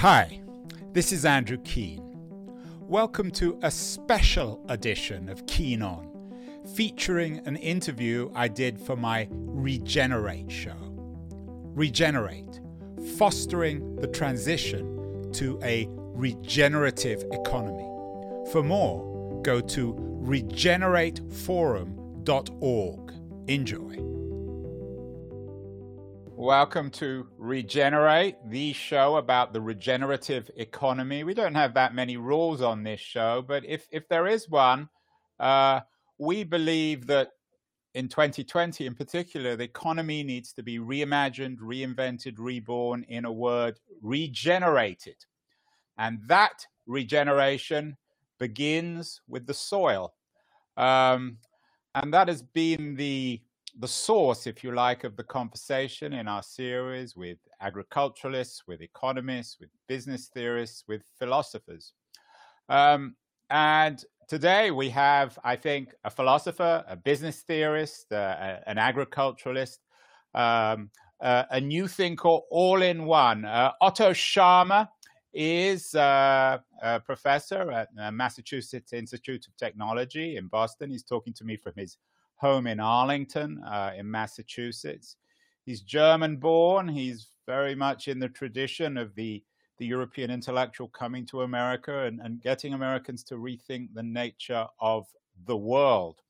Hi, this is Andrew Keen. Welcome to a special edition of Keen On, featuring an interview I did for my Regenerate show. Regenerate, fostering the transition to a regenerative economy. For more, go to regenerateforum.org. Enjoy. Welcome to Regenerate, the show about the regenerative economy. We don't have that many rules on this show, but if, if there is one, uh, we believe that in 2020 in particular, the economy needs to be reimagined, reinvented, reborn, in a word, regenerated. And that regeneration begins with the soil. Um, and that has been the the source, if you like, of the conversation in our series with agriculturalists, with economists, with business theorists, with philosophers. Um, and today we have, I think, a philosopher, a business theorist, uh, an agriculturalist, um, uh, a new thinker All in One. Uh, Otto Scharmer is uh, a professor at Massachusetts Institute of Technology in Boston. He's talking to me from his home in Arlington, uh, in Massachusetts. He's German born. He's very much in the tradition of the, the European intellectual coming to America and, and getting Americans to rethink the nature of the world.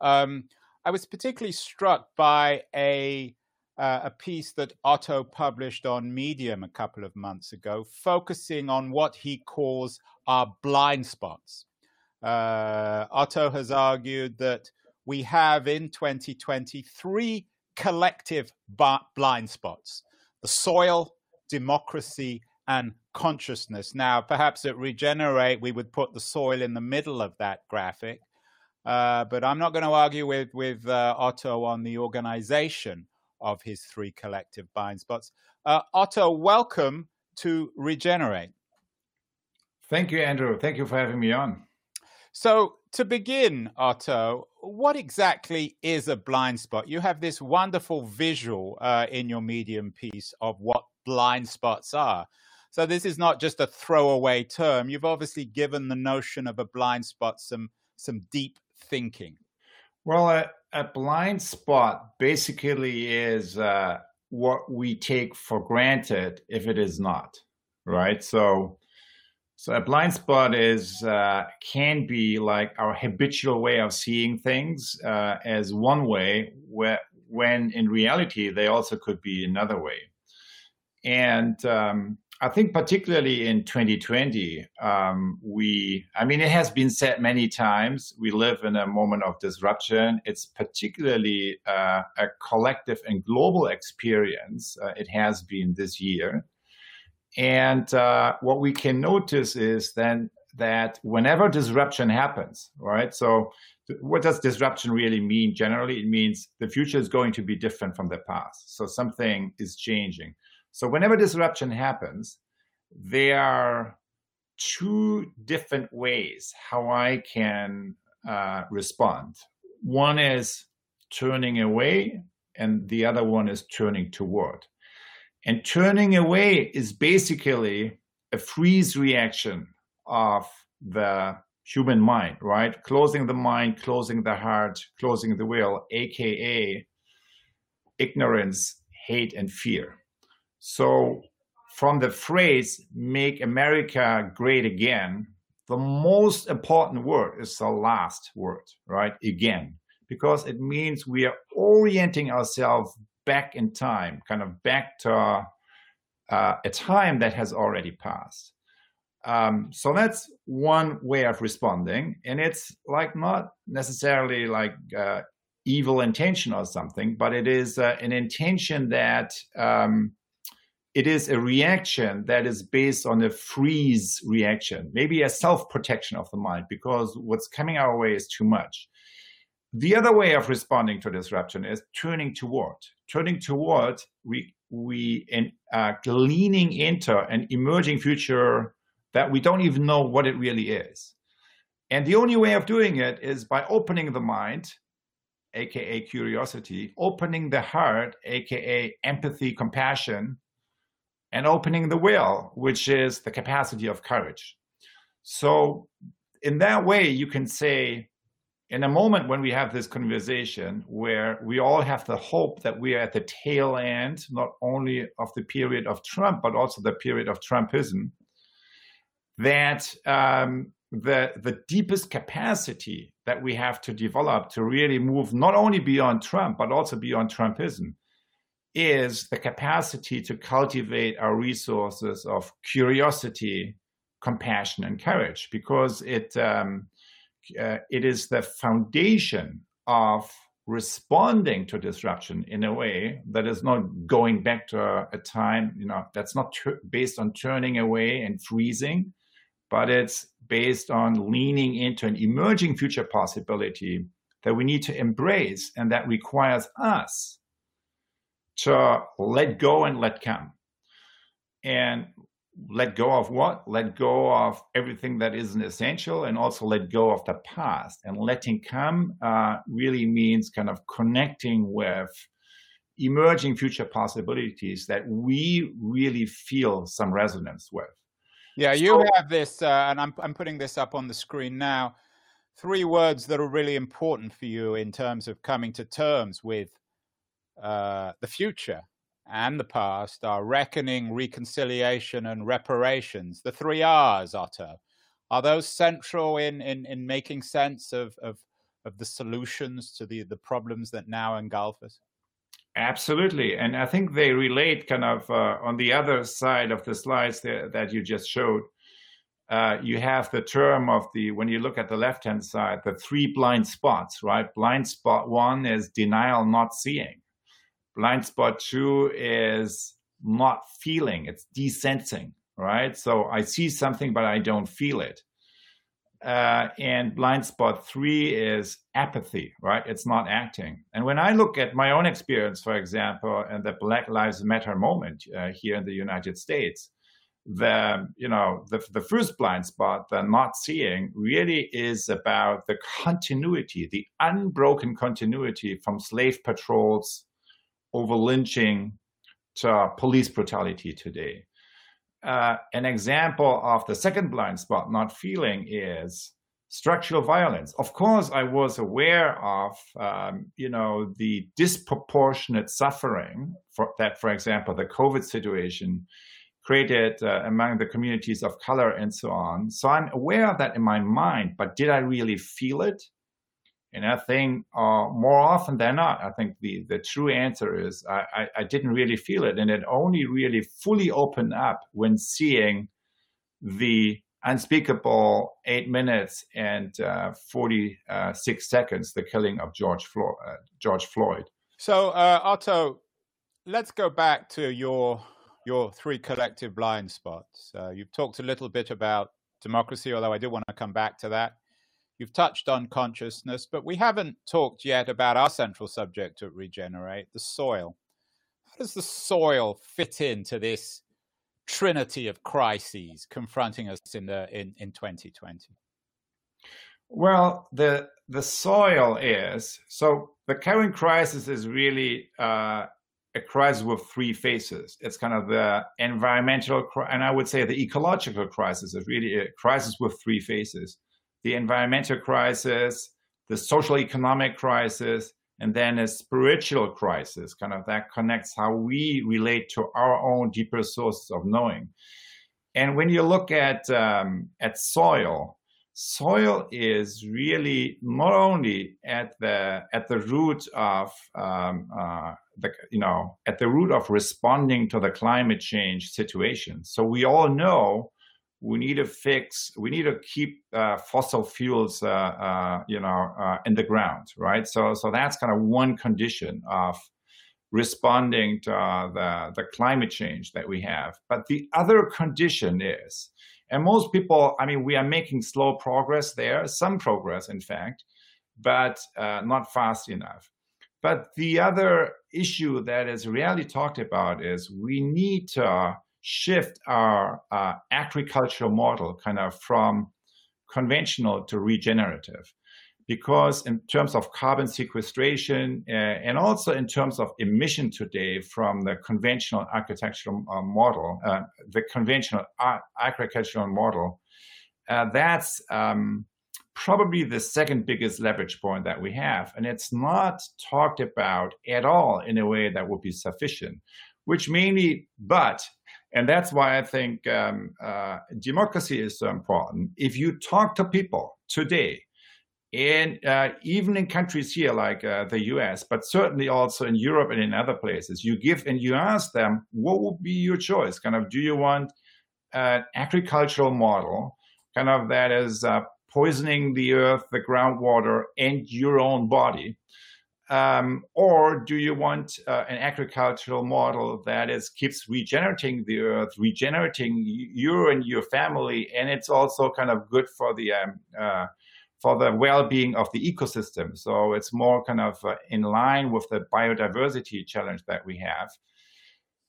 Um, I was particularly struck by a, uh, a piece that Otto published on Medium a couple of months ago, focusing on what he calls our blind spots. Uh, Otto has argued that we have in 2020 three collective blind spots the soil, democracy, and consciousness. Now, perhaps at Regenerate, we would put the soil in the middle of that graphic. Uh, but I'm not going to argue with, with uh, Otto on the organization of his three collective blind spots. Uh, Otto, welcome to Regenerate. Thank you, Andrew. Thank you for having me on. So, to begin, Otto, what exactly is a blind spot? You have this wonderful visual uh, in your Medium piece of what blind spots are. So, this is not just a throwaway term. You've obviously given the notion of a blind spot some, some deep thinking. Well, a, a blind spot basically is uh, what we take for granted if it is not, right? So, so a blind spot is uh, can be like our habitual way of seeing things uh, as one way, where, when in reality they also could be another way. And um, I think particularly in 2020, um, we, I mean, it has been said many times, we live in a moment of disruption. It's particularly uh, a collective and global experience. Uh, it has been this year. And uh, what we can notice is then that whenever disruption happens, right? So, what does disruption really mean? Generally, it means the future is going to be different from the past. So, something is changing. So, whenever disruption happens, there are two different ways how I can uh, respond. One is turning away, and the other one is turning toward. And turning away is basically a freeze reaction of the human mind, right? Closing the mind, closing the heart, closing the will, aka ignorance, hate, and fear. So, from the phrase make America great again, the most important word is the last word, right? Again, because it means we are orienting ourselves back in time, kind of back to uh, a time that has already passed. Um, so that's one way of responding, and it's like not necessarily like uh, evil intention or something, but it is uh, an intention that um, it is a reaction that is based on a freeze reaction, maybe a self protection of the mind, because what's coming our way is too much. The other way of responding to disruption is turning toward. Turning toward, we we in, uh, leaning into an emerging future that we don't even know what it really is. And the only way of doing it is by opening the mind, aka curiosity, opening the heart, aka empathy, compassion, and opening the will, which is the capacity of courage. So, in that way, you can say, in a moment when we have this conversation where we all have the hope that we are at the tail end, not only of the period of Trump, but also the period of Trumpism, that um, the, the deepest capacity that we have to develop to really move not only beyond Trump, but also beyond Trumpism is the capacity to cultivate our resources of curiosity, compassion, and courage, because it um, uh, it is the foundation of responding to disruption in a way that is not going back to a, time, you know, that's not based on turning away and freezing, but it's based on leaning into an emerging future possibility that we need to embrace and that requires us to let go and let come. And let go of what? Let go of everything that isn't essential and also let go of the past. And letting come uh, really means kind of connecting with emerging future possibilities that we really feel some resonance with. Yeah, you so, have this, uh, and I'm, I'm putting this up on the screen now. Three words that are really important for you in terms of coming to terms with uh, the future and the past are reckoning, reconciliation, and reparations. The three R's, Otto. Are those central in, in, in making sense of, of, of the solutions to the, the problems that now engulf us? Absolutely. And I think they relate kind of uh, on the other side of the slides that, that you just showed. Uh, you have the term of the, when you look at the left hand side, the three blind spots, right? Blind spot one is denial, not seeing blind spot two is not feeling, it's desensing, right? So I see something, but I don't feel it. Uh, and blind spot three is apathy, right? It's not acting. And when I look at my own experience, for example, and the Black Lives Matter moment uh, here in the United States, the you know the the first blind spot, the not seeing, really is about the continuity, the unbroken continuity from slave patrols over lynching to police brutality today. Uh, an example of the second blind spot, not feeling, is structural violence. Of course, I was aware of, um, you know, the disproportionate suffering for, that, for example, the COVID situation created uh, among the communities of color and so on. So I'm aware of that in my mind, but did I really feel it? And I think uh, more often than not, I think the, the true answer is I, I, I, didn't really feel it. And it only really fully opened up when seeing the unspeakable eight minutes and uh, 46 seconds, the killing of George, Flo- uh, George Floyd. So, uh, Otto, let's go back to your, your three collective blind spots. Uh, you've talked a little bit about democracy, although I do want to come back to that. You've touched on consciousness, but we haven't talked yet about our central subject at Regenerate, the soil. How does the soil fit into this trinity of crises confronting us in the in, in 2020? Well, the the soil is so the current crisis is really uh, a crisis with three phases. It's kind of the environmental, and I would say the ecological crisis is really a crisis with three phases the environmental crisis, the social economic crisis, and then a spiritual crisis, kind of that connects how we relate to our own deeper sources of knowing. And when you look at um, at soil, soil is really not only at the at the root of um, uh, the you know at the root of responding to the climate change situation. So we all know we need to fix we need to keep uh, fossil fuels uh, uh, you know uh, in the ground right? So so that's kind of one condition of responding to uh, the the climate change that we have. But the other condition is and most people i mean we are making slow progress there some progress in fact but uh, not fast enough. But the other issue that is rarely talked about is we need to shift our uh, agricultural model kind of from conventional to regenerative. because in terms of carbon sequestration uh, and also in terms of emission today from the conventional architectural uh, model, uh, the conventional agricultural model, uh, that's um, probably the second biggest leverage point that we have. And it's not talked about at all in a way that would be sufficient, which mainly, but, and that's why I think um, uh, democracy is so important. If you talk to people today, and uh, even in countries here like uh, the US, but certainly also in Europe and in other places, you give and you ask them, what would be your choice? Kind of, do you want an agricultural model, kind of that is uh, poisoning the earth, the groundwater, and your own body? Um, or do you want uh, an agricultural model that is keeps regenerating the earth, regenerating you and your family, and it's also kind of good for the um, uh, for the well-being of the ecosystem. So it's more kind of uh, in line with the biodiversity challenge that we have.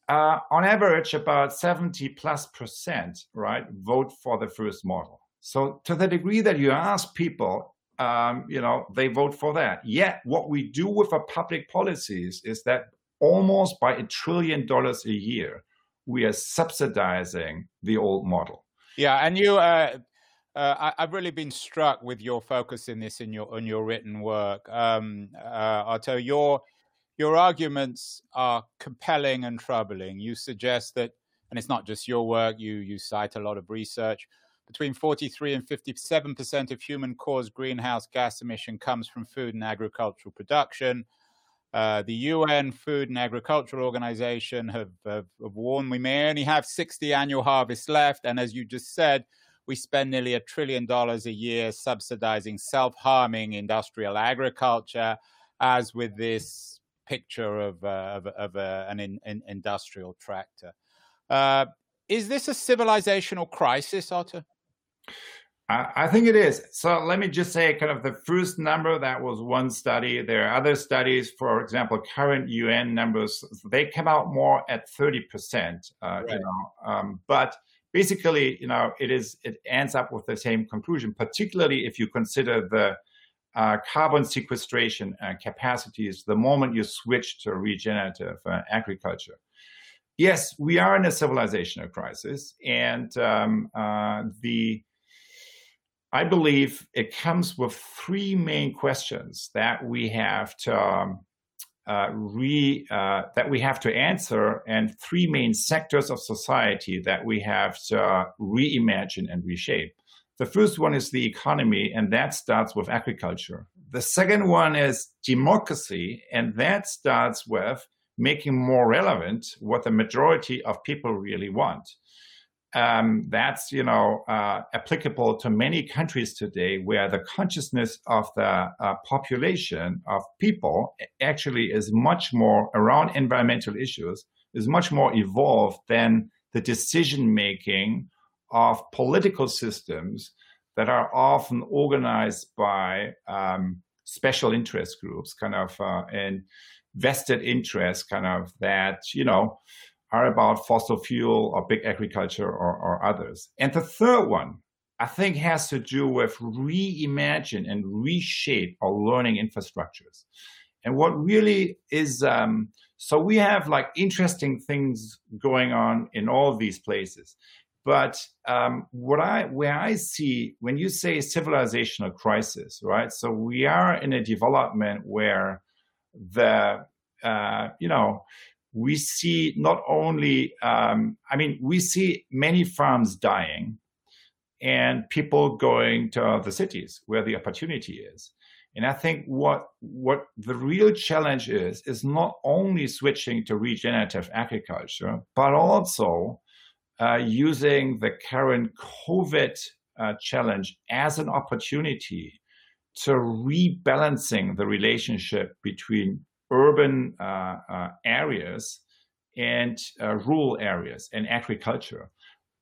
Uh, on average, about 70 plus percent, right, vote for the first model. So to the degree that you ask people, um, you know, they vote for that. Yet what we do with our public policies is that almost by a trillion dollars a year, we are subsidizing the old model. Yeah, and you, uh, uh, I, have really been struck with your focus in this in your in your written work. Um, uh, Otto, your your arguments are compelling and troubling. You suggest that, and it's not just your work. You you cite a lot of research. Between 43 and 57 percent of human-caused greenhouse gas emission comes from food and agricultural production. Uh, the UN Food and Agricultural Organization have, have, have warned we may only have 60 annual harvests left, and as you just said, we spend nearly a trillion dollars a year subsidizing self harming industrial agriculture, as with this picture of, uh, of, of uh, an in, in industrial tractor. Uh, is this a civilizational crisis, Otto? I think it is. So let me just say kind of the first number that was one study. There are other studies, for example, current UN numbers, they come out more at 30%, uh, right. you know, um, but basically, you know, it is it ends up with the same conclusion, particularly if you consider the uh, carbon sequestration uh, capacities the moment you switch to regenerative uh, agriculture. Yes, we are in a civilizational crisis, and um, uh, the I believe it comes with three main questions that we have to um, uh, re, uh, that we have to answer and three main sectors of society that we have to reimagine and reshape. The first one is the economy, and that starts with agriculture. The second one is democracy, and that starts with making more relevant what the majority of people really want um, that's you know uh, applicable to many countries today where the consciousness of the uh, population of people actually is much more around environmental issues is much more evolved than the decision making of political systems that are often organized by um, special interest groups kind of uh, and vested interests kind of that you know are about fossil fuel or big agriculture or, or others. And the third one, I think, has to do with reimagine and reshape our learning infrastructures. And what really is, um, so we have like interesting things going on in all these places. But um, what I, where I see when you say civilizational crisis, right? So we are in a development where the, uh, you know, we see not only, um, I mean, we see many farms dying and people going to the cities where the opportunity is. And I think what what the real challenge is is not only switching to regenerative agriculture, but also uh, using the current COVID uh, challenge as an opportunity to rebalancing the relationship between urban uh, uh, areas and uh, rural areas and agriculture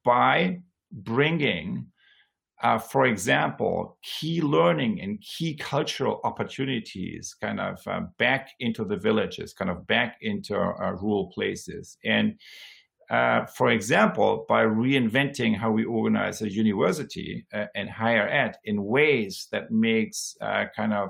by bringing uh, for example, key learning and key cultural opportunities kind of uh, back into the villages, kind of back into uh, rural places. And for example, by reinventing how we organize a university and higher ed in ways that makes kind of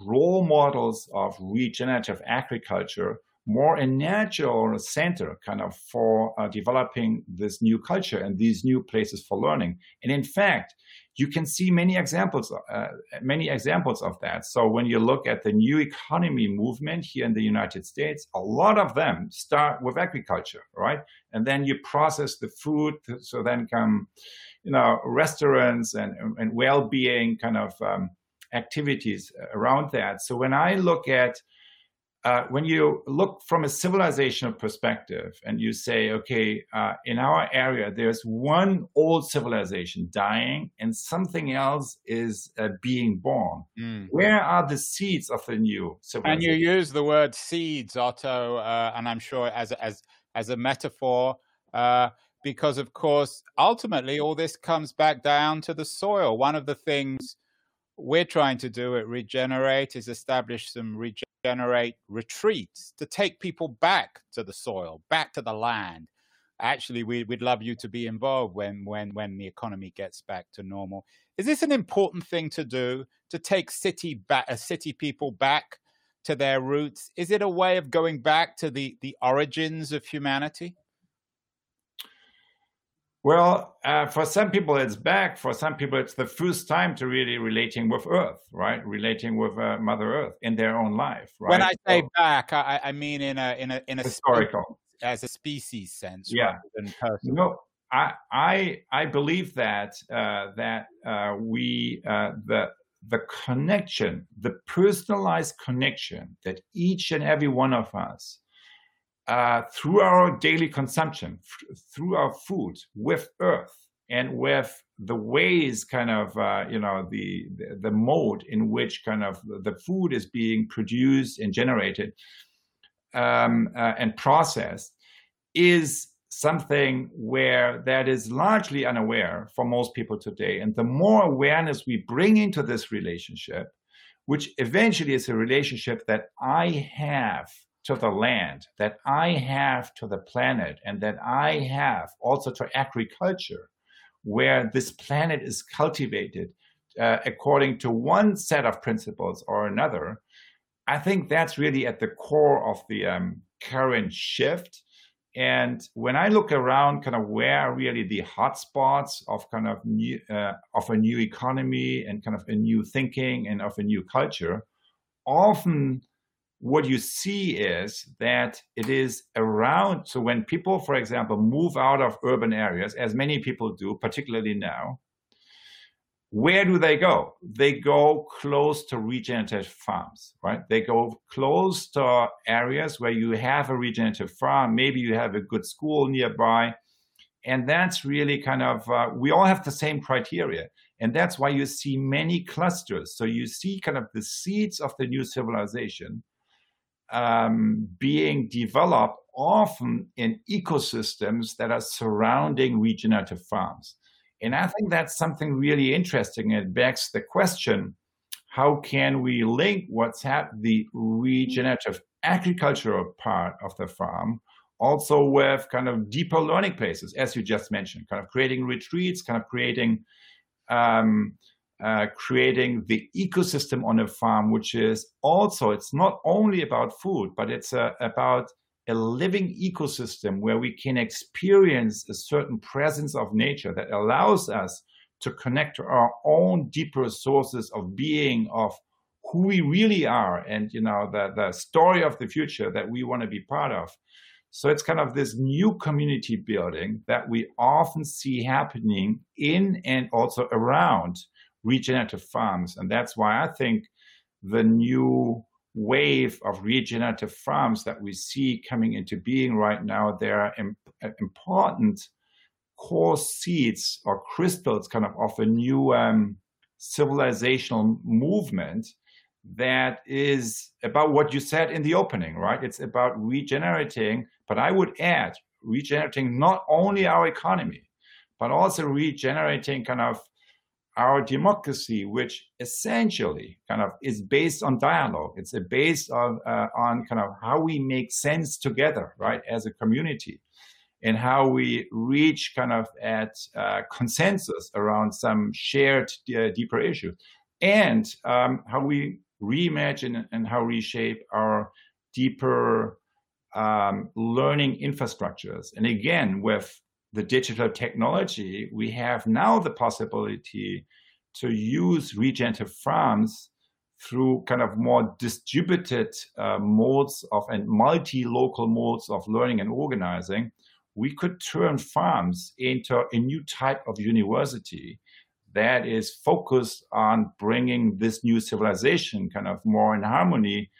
role models of regenerative agriculture more a natural center kind of for uh, developing this new culture and these new places for learning. And in fact, you can see many examples, uh, many examples of that. So when you look at the new economy movement here in the United States, a lot of them start with agriculture, right? And then you process the food, so then come, you know, restaurants and and well-being kind of um, activities around that. So when I look at uh, when you look from a civilizational perspective and you say, okay, uh, in our area, there's one old civilization dying and something else is uh, being born. Mm. Where are the seeds of the new civilization? And you use the word seeds, Otto, uh, and I'm sure as, as, as a metaphor, uh, because of course, ultimately, all this comes back down to the soil. One of the things we're trying to do at Regenerate is establish some Regenerate retreats to take people back to the soil, back to the land. Actually, we, would love you to be involved when, when, when the economy gets back to normal. Is this an important thing to do to take city back, uh, city people back to their roots? Is it a way of going back to the, the origins of humanity? Well, uh, for some people it's back. For some people it's the first time to really relating with Earth, right? Relating with uh, Mother Earth in their own life. Right? When I say so, back, I, I, mean in a in a in a historical as a species sense. Yeah. No, I I I believe that uh, that uh, we uh, the the connection, the personalized connection that each and every one of us uh, through our daily consumption, through our food with earth and with the ways kind of uh, you know the, the, the mode in which kind of the food is being produced and generated um, uh, and processed is something where that is largely unaware for most people today. And the more awareness we bring into this relationship which eventually is a relationship that i have to the land, that I have to the planet, and that I have also to agriculture, where this planet is cultivated uh, according to one set of principles or another, I think that's really at the core of the um, current shift. And when I look around, kind of where really the hotspots of kind of new, uh, of a new economy and kind of a new thinking and of a new culture, often what you see is that it is around. So when people, for example, move out of urban areas, as many people do, particularly now, where do they go? They go close to regenerative farms, right? They go close to areas where you have a regenerative farm. Maybe you have a good school nearby. And that's really kind of, uh, we all have the same criteria. And that's why you see many clusters. So you see kind of the seeds of the new civilization um, being developed often in ecosystems that are surrounding regenerative farms. And I think that's something really interesting. It begs the question how can we link what's happening, the regenerative agricultural part of the farm, also with kind of deeper learning places, as you just mentioned, kind of creating retreats, kind of creating um, uh, creating the ecosystem on a farm, which is also, it's not only about food, but it's uh, about a living ecosystem where we can experience a certain presence of nature that allows us to connect to our own deeper sources of being, of who we really are, and you know the the story of the future that we want to be part of. So it's kind of this new community building that we often see happening in and also around regenerative farms. And that's why I think the new wave of regenerative farms that we see coming into being right now, they are important core seeds or crystals kind of of a new um, civilizational movement that is about what you said in the opening, right? It's about regenerating, but I would add regenerating not only our economy, but also regenerating kind of our democracy, which essentially kind of is based on dialogue. It's based on uh, on kind of how we make sense together, right, as a community. and how we reach kind of at uh, consensus around some shared uh, deeper issues, and um, how we reimagine and how we shape our deeper um, learning infrastructures. And again, with the digital technology, we have now the possibility to use regenerative farms through kind of more distributed uh, modes of and multi-local modes of learning and organizing, we could turn farms into a new type of university that is focused on bringing this new civilization kind of more in harmony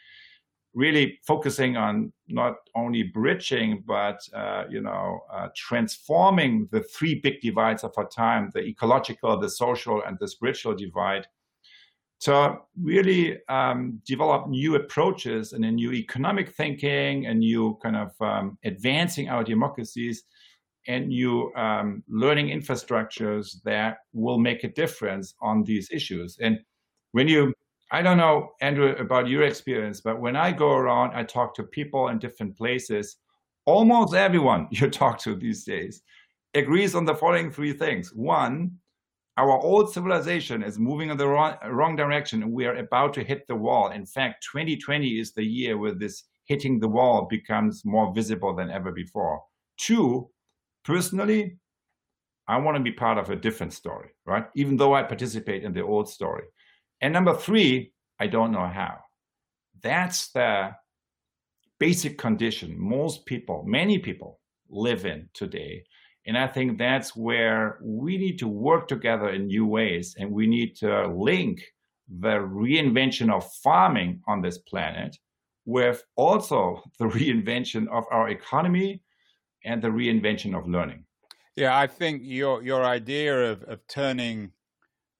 really focusing on not only bridging but uh, you know uh, transforming the three big divides of our time the ecological the social and the spiritual divide to really um, develop new approaches and a new economic thinking and new kind of um, advancing our democracies and new um, learning infrastructures that will make a difference on these issues. And when you I don't know, Andrew, about your experience, but when I go around, I talk to people in different places. Almost everyone you talk to these days agrees on the following three things. One, our old civilization is moving in the wrong, wrong direction we are about to hit the wall. In fact, 2020 is the year where this hitting the wall becomes more visible than ever before. Two, personally, I want to be part of a different story, right? Even though I participate in the old story. And number three, I don't know how. That's the basic condition most people, many people live in today. And I think that's where we need to work together in new ways and we need to link the reinvention of farming on this planet with also the reinvention of our economy and the reinvention of learning. Yeah, I think your your idea of, of turning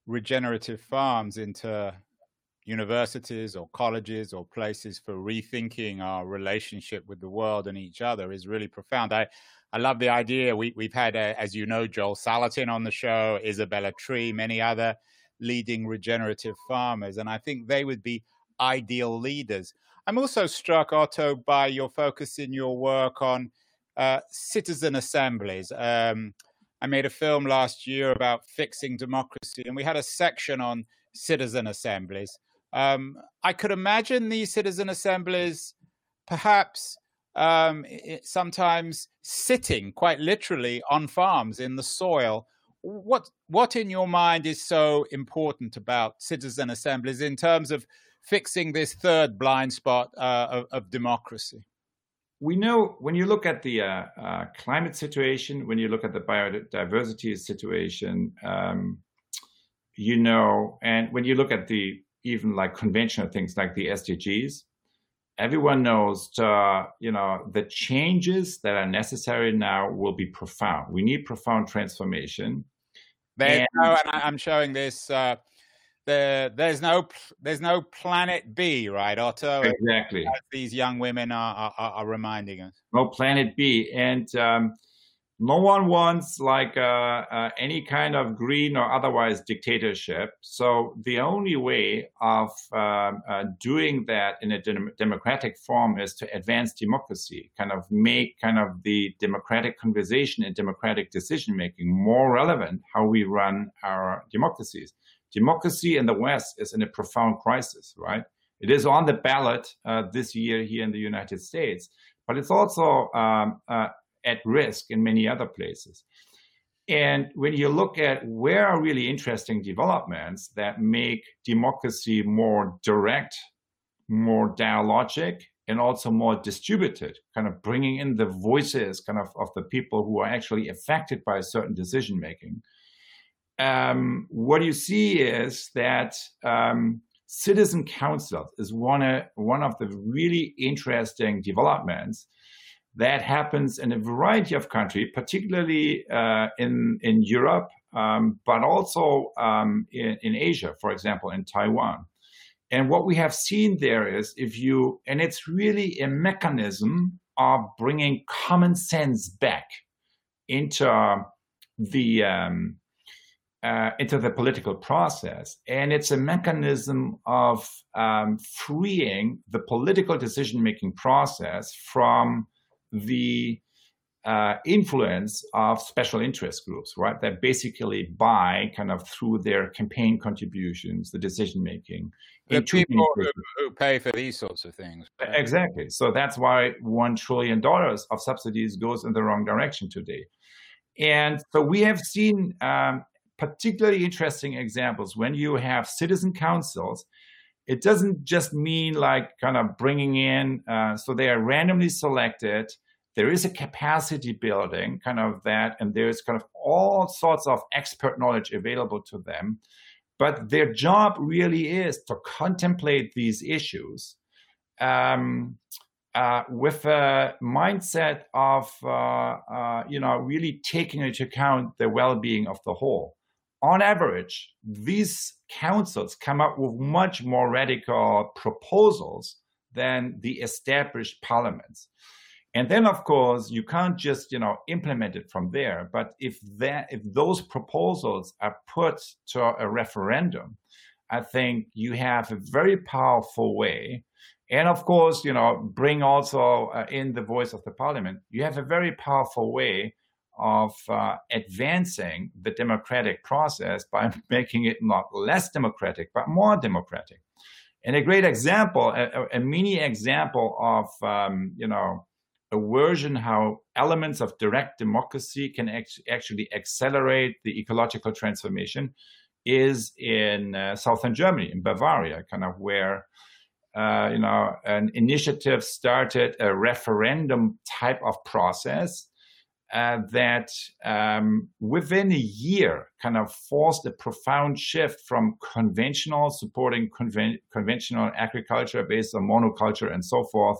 regenerative farms into universities or colleges or places for rethinking our relationship with the world and each other is really profound. I, I love the idea. We, we've had, uh, as you know, Joel Salatin on the show, Isabella Tree, many other leading regenerative farmers, and I think they would be ideal leaders. I'm also struck, Otto, by your focus in your work on uh, citizen assemblies. Um, I made a film last year about fixing democracy, and we had a section on citizen assemblies. Um, I could imagine these citizen assemblies perhaps um, it, sometimes sitting quite literally on farms in the soil. What what in your mind is so important about citizen assemblies in terms of fixing this third blind spot uh, of, of democracy? We know when you look at the uh, uh, climate situation, when you look at the biodiversity situation, um, you know, and when you look at the even like conventional things like the SDGs, everyone knows, uh, you know, the changes that are necessary now will be profound. We need profound transformation. There's and, no, and I'm showing this uh, the, there's no there's no planet B, right, Otto? Exactly. these young women are, are, are reminding us. No planet B, and um, no one wants like uh, uh, any kind of green or otherwise dictatorship. So the only way of um, uh, doing that in a dem- democratic form is to advance democracy, kind of make kind of the democratic conversation and democratic decision making more relevant how we run our democracies democracy in the West is in a profound crisis, right? It is on the ballot uh, this year here in the United States, but it's also um, uh, at risk in many other places. And when you look at where are really interesting developments that make democracy more direct, more dialogic, and also more distributed, kind of bringing in the voices kind of of the people who are actually affected by certain decision making, um, what you see is that um, citizen councils is one, uh, one of the really interesting developments that happens in a variety of countries, particularly uh, in, in Europe, um, but also um, in, in Asia, for example, in Taiwan. And what we have seen there is if you, and it's really a mechanism of bringing common sense back into the um, uh, into the political process. And it's a mechanism of um, freeing the political decision making process from the uh, influence of special interest groups, right? That basically buy kind of through their campaign contributions, the decision making. The people who, who, pay for these sorts of things. Exactly. So that's why one trillion dollars of subsidies goes in the wrong direction today. And so we have seen um, particularly interesting examples. When you have citizen councils. It doesn't just mean like kind of bringing in, uh, so they are randomly selected. There is a capacity building kind of that and there's kind of all sorts of expert knowledge available to them. But their job really is to contemplate these issues um, uh, with a mindset of uh, uh, you know really taking into account the well-being of the whole on average these councils come up with much more radical proposals than the established parliaments. And then of course you can't just you know implement it from there. But if that if those proposals are put to a referendum i think you have a very powerful way. And of course you know bring also uh, in the voice of the parliament you have a very powerful way of uh, advancing the democratic process by making it not less democratic but more democratic. And a great example a, a mini example of um, you know a version how elements of direct democracy can act- actually accelerate the ecological transformation is in uh, southern Germany, in Bavaria, kind of where uh, you know an initiative started a referendum type of process uh, that um, within a year kind of forced a profound shift from conventional supporting conven- conventional agriculture based on monoculture and so forth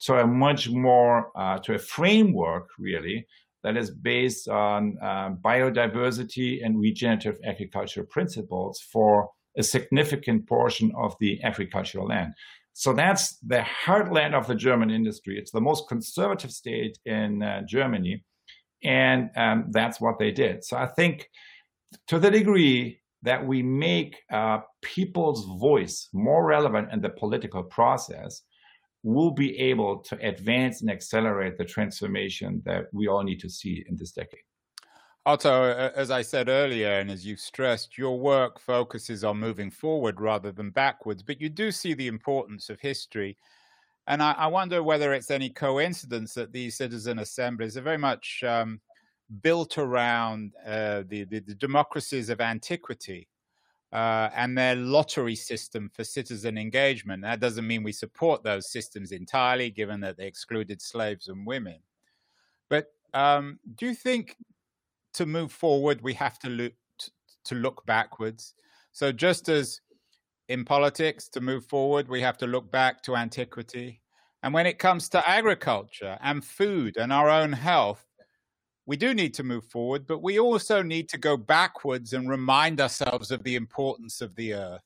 to a much more uh, to a framework really that is based on uh, biodiversity and regenerative agriculture principles for a significant portion of the agricultural land. So that's the heartland of the German industry. It's the most conservative state in uh, Germany. And um, that's what they did. So I think to the degree that we make uh, people's voice more relevant in the political process, we'll be able to advance and accelerate the transformation that we all need to see in this decade. Otto, as I said earlier, and as you've stressed, your work focuses on moving forward rather than backwards, but you do see the importance of history. And I, I wonder whether it's any coincidence that these citizen assemblies are very much um, built around uh, the, the, the democracies of antiquity uh, and their lottery system for citizen engagement. That doesn't mean we support those systems entirely, given that they excluded slaves and women. But um, do you think to move forward we have to look to look backwards? So just as in politics, to move forward we have to look back to antiquity. And when it comes to agriculture and food and our own health, we do need to move forward, but we also need to go backwards and remind ourselves of the importance of the earth.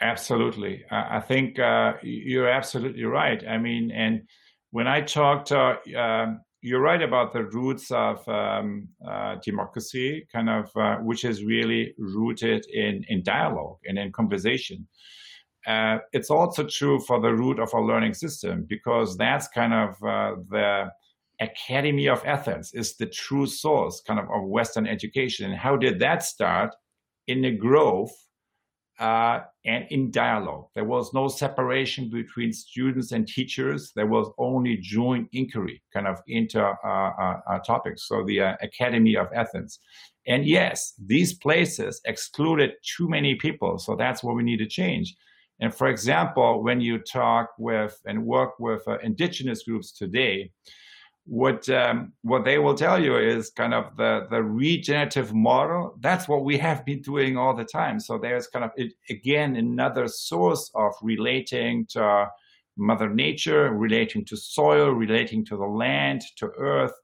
Absolutely. I think uh, you're absolutely right. I mean, and when I talked, uh, um, you're right about the roots of um, uh, democracy, kind of, uh, which is really rooted in, in dialogue and in conversation. Uh, it's also true for the root of our learning system because that's kind of uh, the Academy of Athens is the true source kind of of Western education. And how did that start? In the growth uh, and in dialogue. There was no separation between students and teachers. There was only joint inquiry kind of into uh, uh, uh topics. So the uh, Academy of Athens. And yes, these places excluded too many people. So that's what we need to change. And for example, when you talk with and work with uh, indigenous groups today, what um, what they will tell you is kind of the the regenerative model. That's what we have been doing all the time. So there's kind of it, again another source of relating to Mother Nature, relating to soil, relating to the land, to Earth,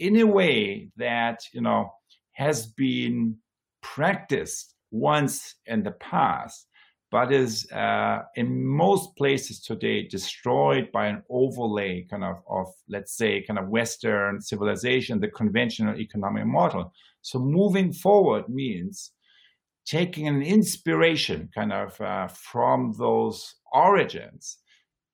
in a way that you know has been practiced once in the past but is uh, in most places today destroyed by an overlay kind of of let's say kind of western civilization the conventional economic model. So moving forward means taking an inspiration kind of uh, from those origins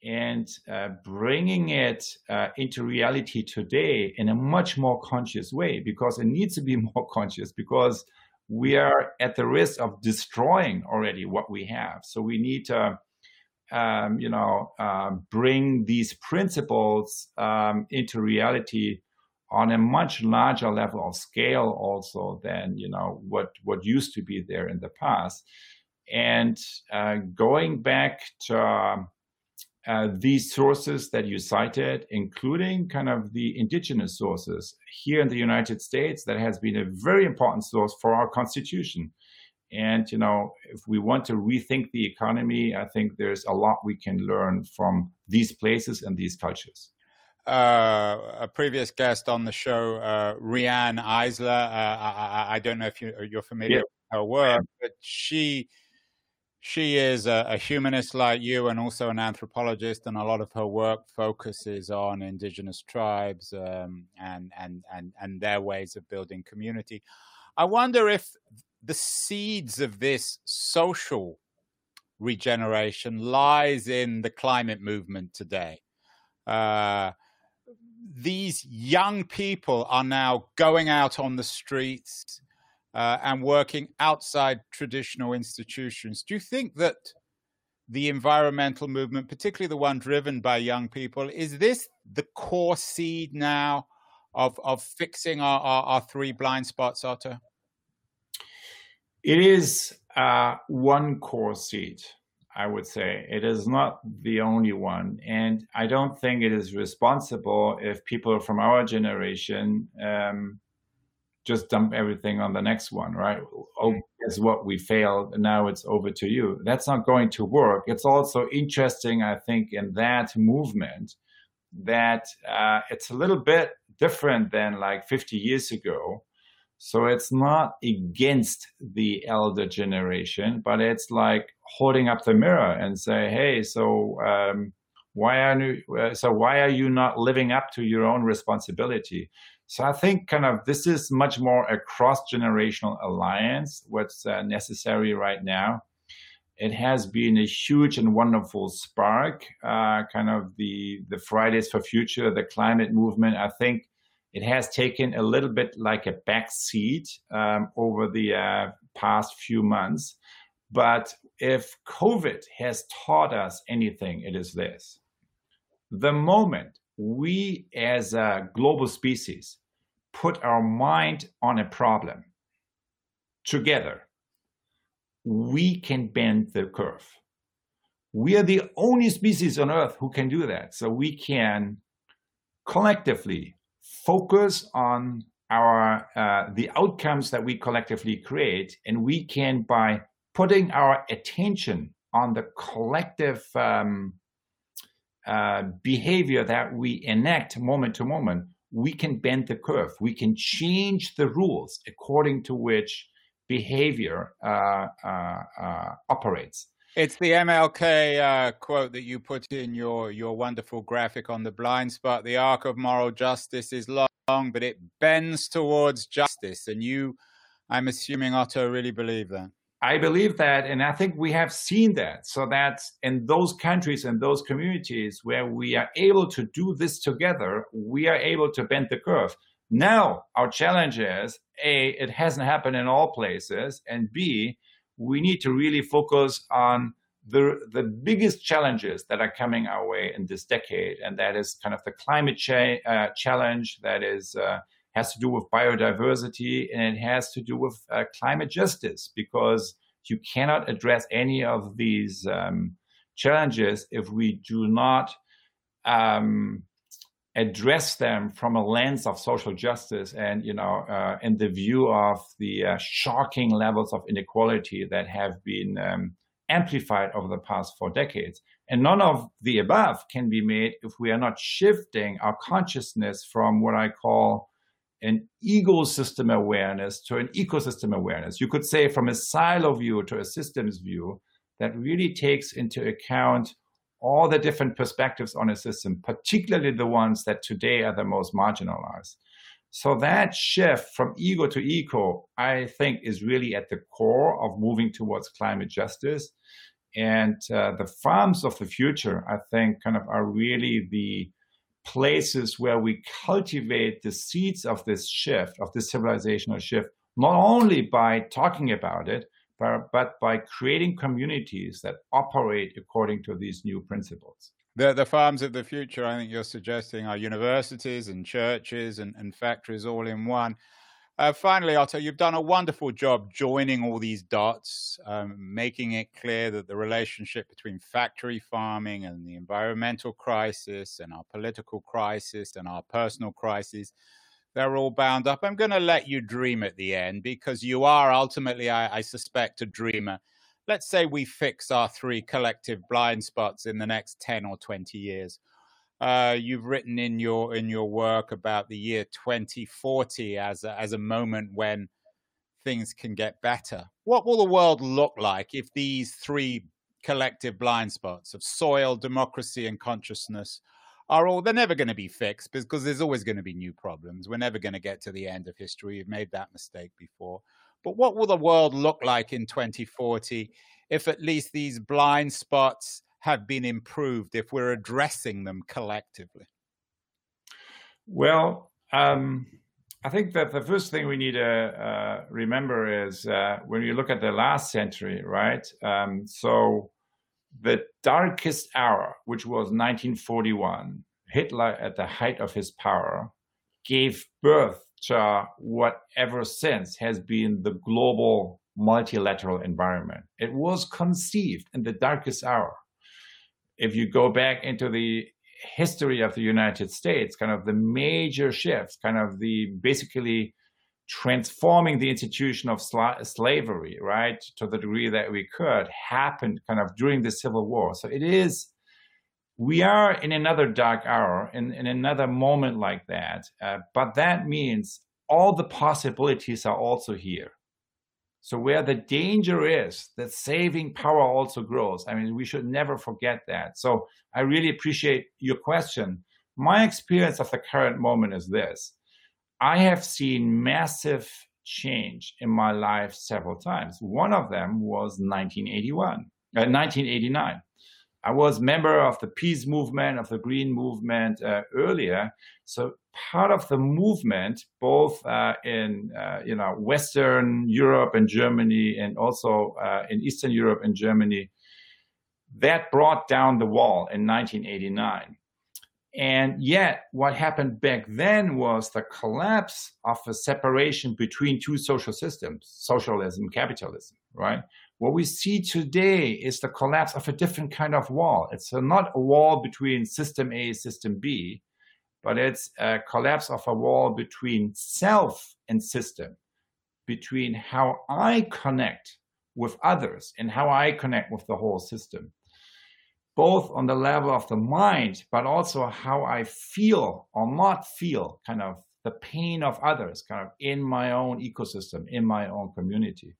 and uh, bringing it uh, into reality today in a much more conscious way because it needs to be more conscious because we are at the risk of destroying already what we have. So we need to, um, you know, uh, bring these principles um, into reality on a much larger level of scale also than you know what what used to be there in the past and uh, going back to um, uh, these sources that you cited, including kind of the indigenous sources here in the United States, that has been a very important source for our constitution. And you know, if we want to rethink the economy, I think there's a lot we can learn from these places and these cultures. Uh, a previous guest on the show, uh, Riane Eisler. Uh, I, I, don't know if you, are familiar yeah. with her work, but she she is a, a, humanist like you and also an anthropologist, and a lot of her work focuses on indigenous tribes um, and, and, and, and their ways of building community. I wonder if the seeds of this social regeneration lies in the climate movement today. Uh, these young people are now going out on the streets uh, and working outside traditional institutions. Do you think that the environmental movement, particularly the one driven by young people, is this the core seed now of, of fixing our, our, our three blind spots, Otto? It is uh, one core seed. I would say. It is not the only one. And I don't think it is responsible if people from our generation um, just dump everything on the next one, right? Oh, guess what? We failed. And now it's over to you. That's not going to work. It's also interesting, I think, in that movement that uh, it's a little bit different than like 50 years ago. So it's not against the elder generation, but it's like holding up the mirror and say, hey, so um, why are you, uh, so why are you not living up to your own responsibility? So I think kind of this is much more a cross generational alliance, what's uh, necessary right now. It has been a huge and wonderful spark, uh, kind of the, the Fridays for Future, the climate movement. I think it has taken a little bit like a back seat um, over the uh, past few months. But if COVID has taught us anything, it is this. The moment we as a global species put our mind on a problem together, we can bend the curve. We are the only species on Earth who can do that. So we can collectively focus on our uh, the outcomes that we collectively create, and we can by putting our attention on the collective um, uh, behavior that we enact moment to moment, we can bend the curve. We can change the rules according to which behavior uh, uh, uh operates. It's the MLK uh, quote that you put in your your wonderful graphic on the blind spot. The arc of moral justice is long, but it bends towards justice. And you, I'm assuming, Otto, really believe that. I believe that, and I think we have seen that. So that in those countries and those communities where we are able to do this together, we are able to bend the curve. Now, our challenge is A, it hasn't happened in all places, and B, we need to really focus on the, the biggest challenges that are coming our way in this decade, and that is kind of the climate cha- uh, challenge, that is uh, has to do with biodiversity and it has to do with uh, climate justice because you cannot address any of these um, challenges if we do not um, address them from a lens of social justice and you know uh, in the view of the uh, shocking levels of inequality that have been um, amplified over the past four decades. And none of the above can be made if we are not shifting our consciousness from what i call an ego-system awareness to an ecosystem awareness. You could say from a silo view to a systems view that really takes into account all the different perspectives on a system, particularly the ones that today are the most marginalized. So that shift from ego to eco, I think, is really at the core of moving towards climate justice. And uh, the farms of the future, I think, kind of are really the places where we cultivate the seeds of this shift, of this civilizational shift, not only by talking about it, but, but by creating communities that operate according to these new principles. The, the farms of the future, I think you're suggesting, are universities and churches and, and factories all in one. Uh, finally, Otto, you've done a wonderful job joining all these dots, um, making it clear that the relationship between factory farming and the environmental crisis and our political crisis and our personal crisis, they're all bound up. I'm going to let you dream at the end because you are ultimately, I, I suspect, a dreamer. Let's say we fix our three collective blind spots in the next 10 or 20 years uh, you've written in your in your work about the year 2040 as a, as a moment when things can get better. What will the world look like if these three collective blind spots of soil, democracy, and consciousness are all they're never going to be fixed because there's always going to be new problems. We're never going to get to the end of history. We've made that mistake before. But what will the world look like in 2040 if at least these blind spots have been improved if we're addressing them collectively? Well, um, I think that the first thing we need to uh, remember is uh, when you look at the last century, right? Um, so the darkest hour, which was 1941, Hitler at the height of his power, gave birth to what ever since has been the global multilateral environment. It was conceived in the darkest hour if you go back into the history of the United States, kind of the major shifts, kind of the basically transforming the institution of sla- slavery, right, to the degree that we could, happened kind of during the Civil War. So it is, we are in another dark hour, in, in another moment like that. Uh, but that means all the possibilities are also here. So where the danger is, that saving power also grows. I mean, we should never forget that. So I really appreciate your question. My experience of the current moment is this. I have seen massive change in my life several times. One of them was 1981, uh, 1989. I was member of the peace movement, of the green movement uh, earlier. So part of the movement, both uh, in uh, you know Western Europe and Germany, and also uh, in Eastern Europe and Germany, that brought down the wall in 1989. And yet, what happened back then was the collapse of a separation between two social systems, socialism, capitalism, right? What we see today is the collapse of a different kind of wall. It's not a wall between system A, system B, but it's a collapse of a wall between self and system, between how I connect with others and how I connect with the whole system, both on the level of the mind, but also how I feel or not feel kind of the pain of others kind of in my own ecosystem, in my own community.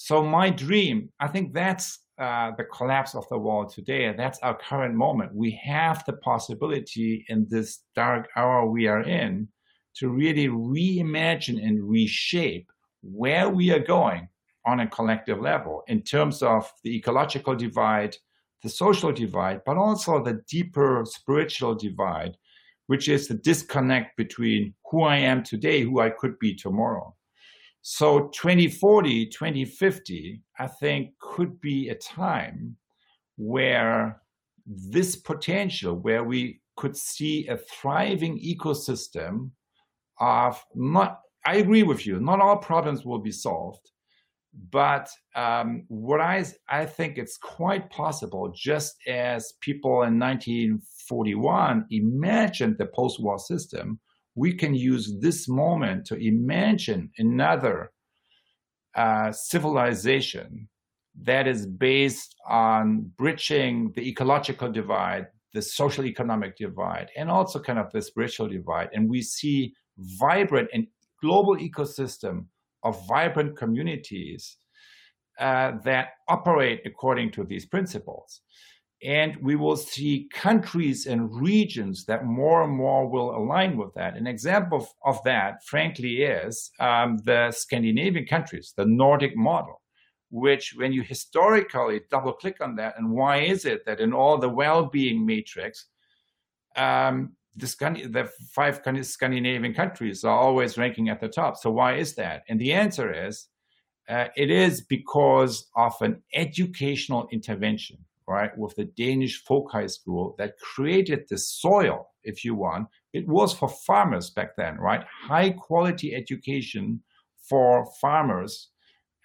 So my dream, I think that's uh, the collapse of the wall today. That's our current moment. We have the possibility in this dark hour we are in to really reimagine and reshape where we are going on a collective level in terms of the ecological divide, the social divide, but also the deeper spiritual divide, which is the disconnect between who I am today, who I could be tomorrow. So 2040, 2050, I think could be a time where this potential, where we could see a thriving ecosystem of not, I agree with you, not all problems will be solved. But um, what I, I think it's quite possible, just as people in 1941 imagined the post war system, we can use this moment to imagine another uh, civilization that is based on bridging the ecological divide, the social economic divide, and also kind of the spiritual divide. And we see vibrant and global ecosystem of vibrant communities uh, that operate according to these principles. And we will see countries and regions that more and more will align with that. An example of, of that, frankly, is um, the Scandinavian countries, the Nordic model, which when you historically double click on that, and why is it that in all the well-being matrix, um, the, the five Scandinavian countries are always ranking at the top. So why is that? And the answer is, uh, it is because of an educational intervention, right, with the Danish folk high school that created the soil, if you want. It was for farmers back then, right? High quality education for farmers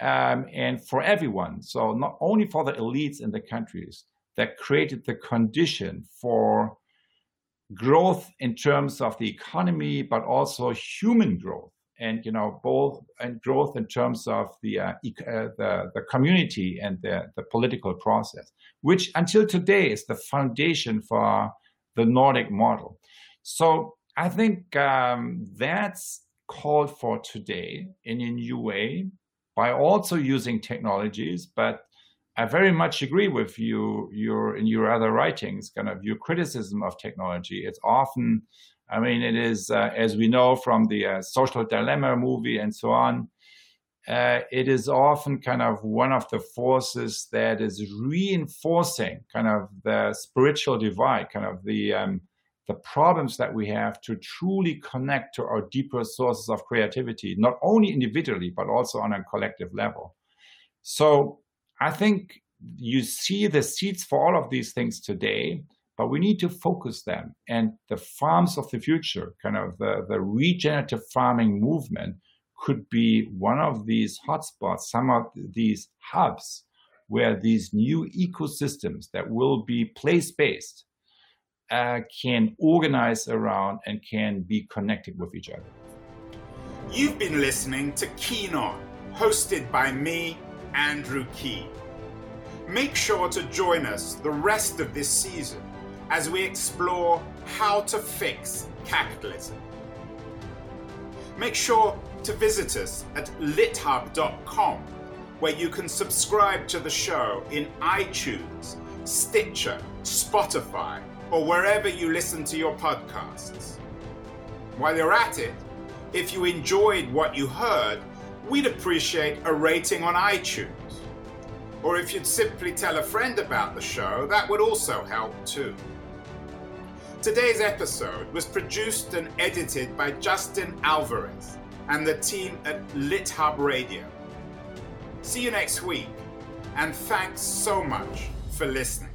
um, and for everyone. So not only for the elites in the countries that created the condition for growth in terms of the economy, but also human growth, and you know both and growth in terms of the uh, uh, the, the community and the, the political process, which until today is the foundation for the Nordic model. So I think um, that's called for today in a new way by also using technologies, but I very much agree with you your in your other writings, kind of your criticism of technology. It's often, I mean, it is uh, as we know from the uh, social dilemma movie and so on. Uh, it is often kind of one of the forces that is reinforcing kind of the spiritual divide, kind of the um, the problems that we have to truly connect to our deeper sources of creativity, not only individually but also on a collective level. So I think you see the seeds for all of these things today, but we need to focus them. And the farms of the future, kind of the, the regenerative farming movement, could be one of these hotspots, some of these hubs where these new ecosystems that will be place based uh, can organize around and can be connected with each other. You've been listening to Keen On, hosted by me, Andrew Keen. Make sure to join us the rest of this season as we explore how to fix capitalism. Make sure to visit us at lithub.com, where you can subscribe to the show in iTunes, Stitcher, Spotify, or wherever you listen to your podcasts. While you're at it, if you enjoyed what you heard, we'd appreciate a rating on iTunes. Or if you'd simply tell a friend about the show, that would also help too. Today's episode was produced and edited by Justin Alvarez and the team at LitHub Radio. See you next week, and thanks so much for listening.